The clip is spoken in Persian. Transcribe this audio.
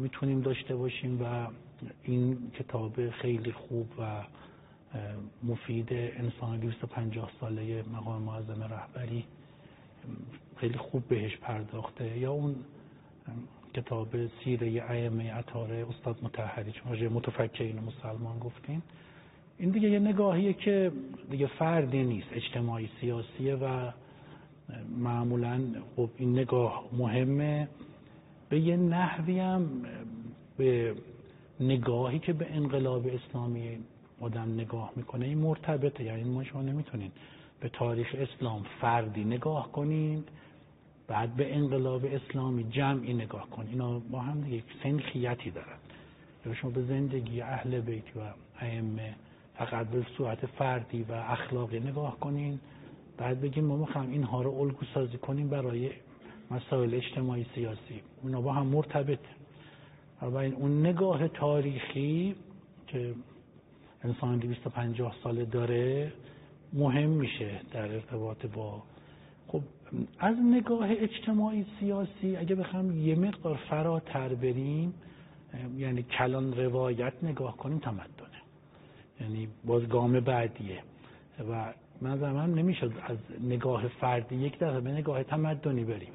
می‌تونیم داشته باشیم و این کتاب خیلی خوب و مفید انسان 250 ساله مقام معظم رهبری خیلی خوب بهش پرداخته. یا اون کتاب سیره ائمه عطاره استاد متحری چون راجع متفکرین مسلمان گفتین. این دیگه یه نگاهیه که دیگه فردی نیست اجتماعی سیاسیه و معمولا خب این نگاه مهمه. به یه نحوی هم به نگاهی که به انقلاب اسلامی آدم نگاه می‌کنه این مرتبطه. یعنی ما شما نمی‌تونین به تاریخ اسلام فردی نگاه کنین بعد به انقلاب اسلامی جمعی نگاه کنین اینا با هم دیگه سنخیتی دارن. یا شما به زندگی اهل بیت و ائمه فقط به صورت فردی و اخلاقی نگاه کنین. بعد بگیم ما می‌خوایم اینها رو الگو سازی کنیم برای مسائل اجتماعی سیاسی. اونا با هم مرتبط. و این اون نگاه تاریخی که انسان 250 ساله داره مهم میشه در ارتباط با. خب از نگاه اجتماعی سیاسی اگه بخوام یه مقدار فراتر بریم یعنی کلان روایت نگاه کنیم تمدنه. یعنی باز گام بعدیه. و من زمان نمی‌شد از نگاه فردی یک دفعه به نگاه تمدنی بریم.